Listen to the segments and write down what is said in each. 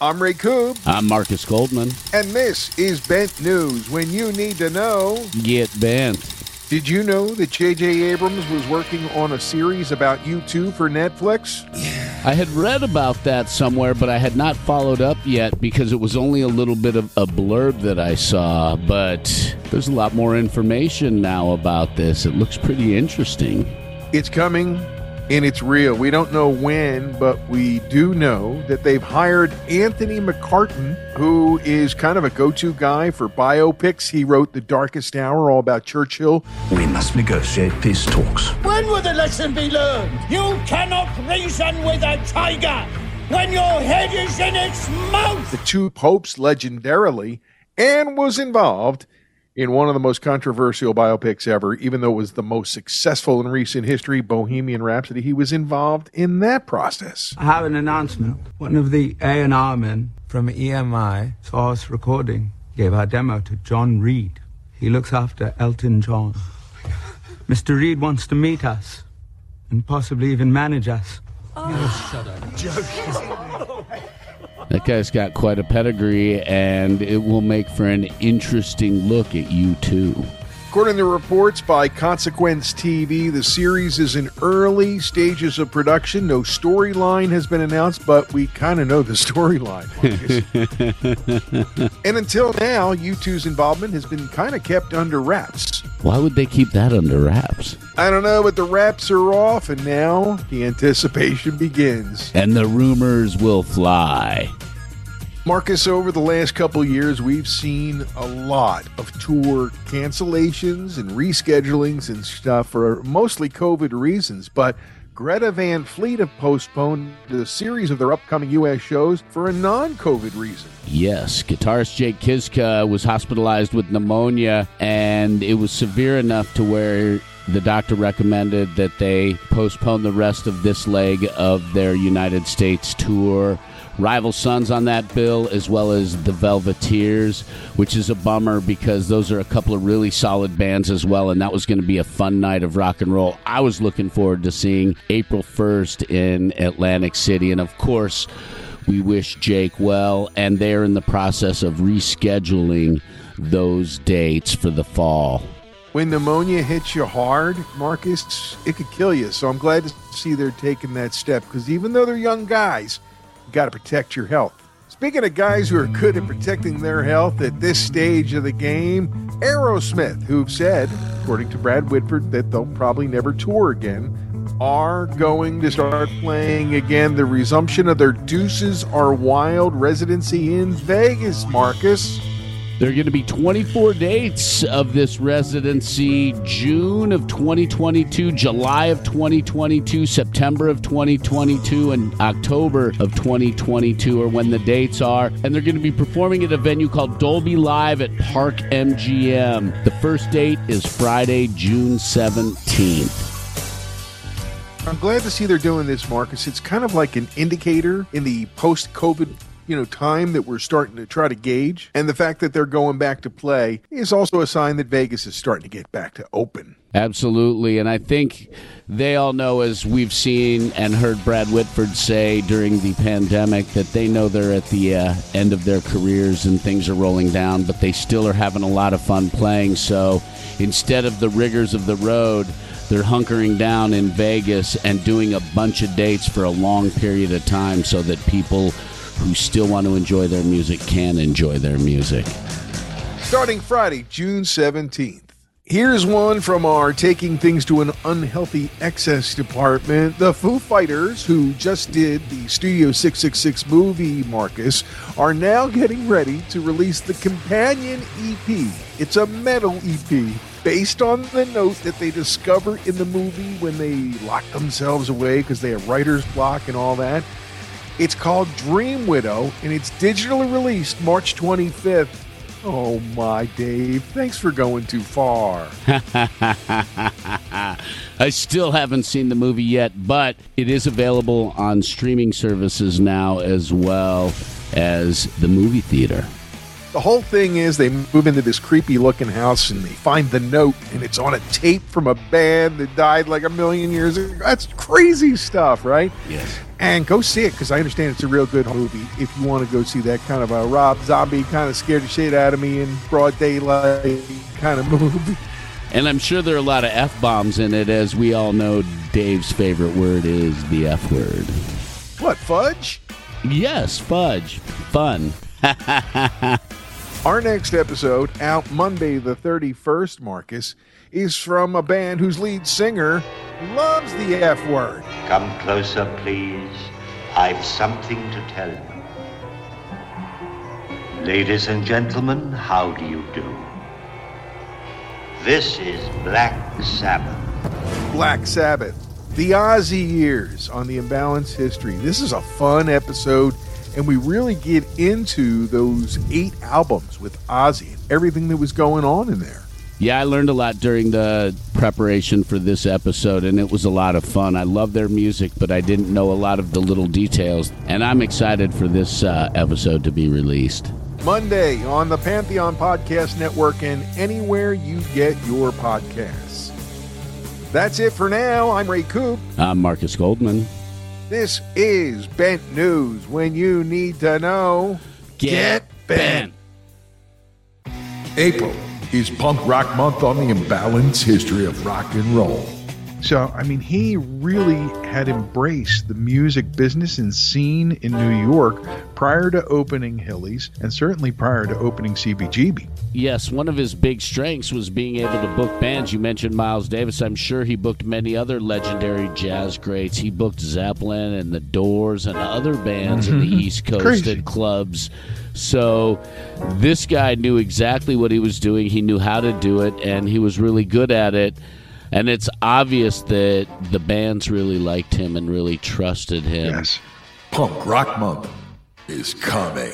I'm Ray Coob, I'm Marcus Goldman. and this is Bent News. When you need to know, Get bent. did you know that J.J. Abrams was working on a series about U2 for Netflix? I had read about that somewhere, but I had not followed up yet because it was only a little bit of a blurb that I saw. But there's a lot more information now about this. It looks pretty interesting. It's coming and it's real. We don't know when, but we do know that they've hired Anthony McCarten, who is kind of a go to guy for biopics. He wrote The Darkest Hour, all about Churchill. We must negotiate peace talks. When will the lesson be learned? You cannot reason with a tiger when your head is in its mouth. the two popes legendarily and was involved in one of the most controversial biopics ever even though it was the most successful in recent history bohemian rhapsody he was involved in that process I have an announcement. One of the A&R men from EMI saw us recording, gave our demo to John Reid. He looks after Elton John. Mr. Reid wants to meet us and possibly even manage us. Oh. That guy's got quite a pedigree, and it will make for an interesting look at U2. According to reports by consequence tv the series is in early stages of production no storyline has been announced but we kind of know the storyline and until now u2's involvement has been kind of kept under wraps Why would they keep that under wraps? I don't know, but the wraps are off, and now the anticipation begins. And the rumors will fly. Marcus, over the last couple years, we've seen a lot of tour cancellations and reschedulings and stuff for mostly COVID reasons, but Greta Van Fleet have postponed a series of their upcoming U.S. shows for a non COVID reason. Yes, guitarist Jake Kiszka was hospitalized with pneumonia, and it was severe enough to where the doctor recommended that they postpone the rest of this leg of their United States tour. Rival Sons on that bill, as well as the Velveteers, which is a bummer because those are a couple of really solid bands as well, and that was going to be a fun night of rock and roll. I was looking forward to seeing April 1st in Atlantic City, and of course, we wish Jake well, and they're in the process of rescheduling those dates for the fall. When pneumonia hits you hard, Marcus, it could kill you. So I'm glad to see they're taking that step because even though they're young guys, got to protect your health. Speaking of guys who are good at protecting their health at this stage of the game, Aerosmith, who've said, according to Brad Whitford, that they'll probably never tour again, are going to start playing again. The resumption of their Deuces Are Wild residency in Vegas, Marcus. There are going to be 24 dates of this residency June of 2022, July of 2022, September of 2022, and October of 2022 are when the dates are. And they're going to be performing at a venue called Dolby Live at Park MGM. The first date is Friday, June 17th. I'm glad to see they're doing this, Marcus. It's kind of like an indicator in the post-COVID, you know, time that we're starting to try to gauge. And the fact that they're going back to play is also a sign that Vegas is starting to get back to open. Absolutely. And I think they all know, as we've seen and heard Brad Whitford say during the pandemic, that they know they're at the uh, end of their careers and things are rolling down, but they still are having a lot of fun playing. So instead of the rigors of the road, they're hunkering down in Vegas and doing a bunch of dates for a long period of time so that people who still want to enjoy their music can enjoy their music. Starting Friday, June 17th. Here's one from our Taking Things to an Unhealthy Excess department. The Foo Fighters, who just did the Studio 666 movie, Marcus, are now getting ready to release the companion EP. It's a metal EP based on the note that they discover in the movie when they lock themselves away because they have writer's block and all that. It's called Dream Widow, and it's digitally released March 25th. Oh my, Dave. Thanks for going too far. I still haven't seen the movie yet, but it is available on streaming services now as well as the movie theater. The whole thing is they move into this creepy looking house and they find the note and it's on a tape from a band that died like a million years ago. That's crazy stuff, right? Yes. And go see it because I understand it's a real good movie if you want to go see that kind of a Rob Zombie kind of scared the shit out of me in broad daylight kind of movie. And I'm sure there are a lot of F bombs in it, as we all know Dave's favorite word is the F word. What, fudge? Yes, fudge. Fun. Our next episode, out Monday the 31st, Marcus, is from a band whose lead singer loves the F word. Come closer, please. I've something to tell you. Ladies and gentlemen, how do you do? This is Black Sabbath. Black Sabbath, the Ozzy years on the Imbalanced History. This is a fun episode, and we really get into those eight albums with Ozzy and everything that was going on in there. Yeah, I learned a lot during the preparation for this episode, and it was a lot of fun. I love their music, but I didn't know a lot of the little details, and I'm excited for this uh, episode to be released. Monday on the Pantheon Podcast Network and anywhere you get your podcasts. That's it for now. I'm Ray Coop. I'm Marcus Goldman. This is Bent News. When you need to know, Get bent. April is Punk Rock Month on the Imbalanced History of Rock and Roll. So, I mean, he really had embraced the music business and scene in New York prior to opening Hilly's and certainly prior to opening CBGB. Yes, one of his big strengths was being able to book bands. You mentioned Miles Davis. I'm sure he booked many other legendary jazz greats. He booked Zeppelin and The Doors and other bands in the mm-hmm. East Coast Crazy. and clubs. So this guy knew exactly what he was doing. He knew how to do it, and he was really good at it. And it's obvious that the bands really liked him and really trusted him. Yes. Punk Rock Month is coming.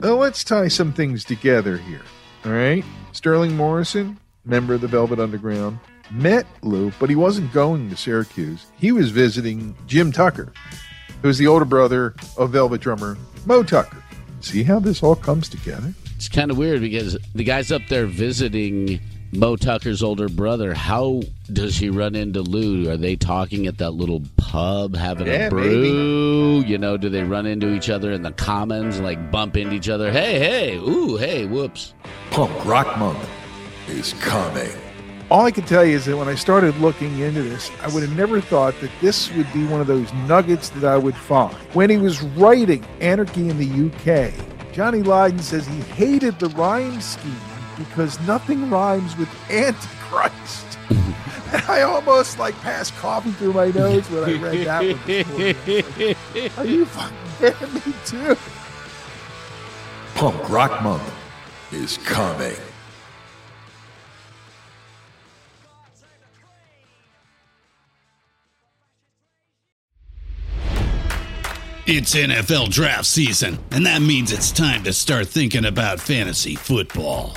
Well, let's tie some things together here. All right. Sterling Morrison, member of the Velvet Underground, met Lou, but he wasn't going to Syracuse. He was visiting Jim Tucker, who was the older brother of Velvet drummer Moe Tucker. See how this all comes together? It's kind of weird because the guy's up there visiting Moe Tucker's older brother. How does he run into Lou? Are they talking at that little pub having Yeah, a brew? You know, do they run into each other in the commons, like bump into each other? Hey, hey, ooh, hey, whoops. Punk Rock Month is coming. All I can tell you is that when I started looking into this, I would have never thought that this would be one of those nuggets that I would find. When he was writing Anarchy in the UK, Johnny Lydon says he hated the rhyme scheme because nothing rhymes with Antichrist. and I almost like passed coffee through my nose when I read that one. this morning. Like, Are you fucking kidding me too? Punk Rock Month is coming. It's NFL draft season, and that means it's time to start thinking about fantasy football.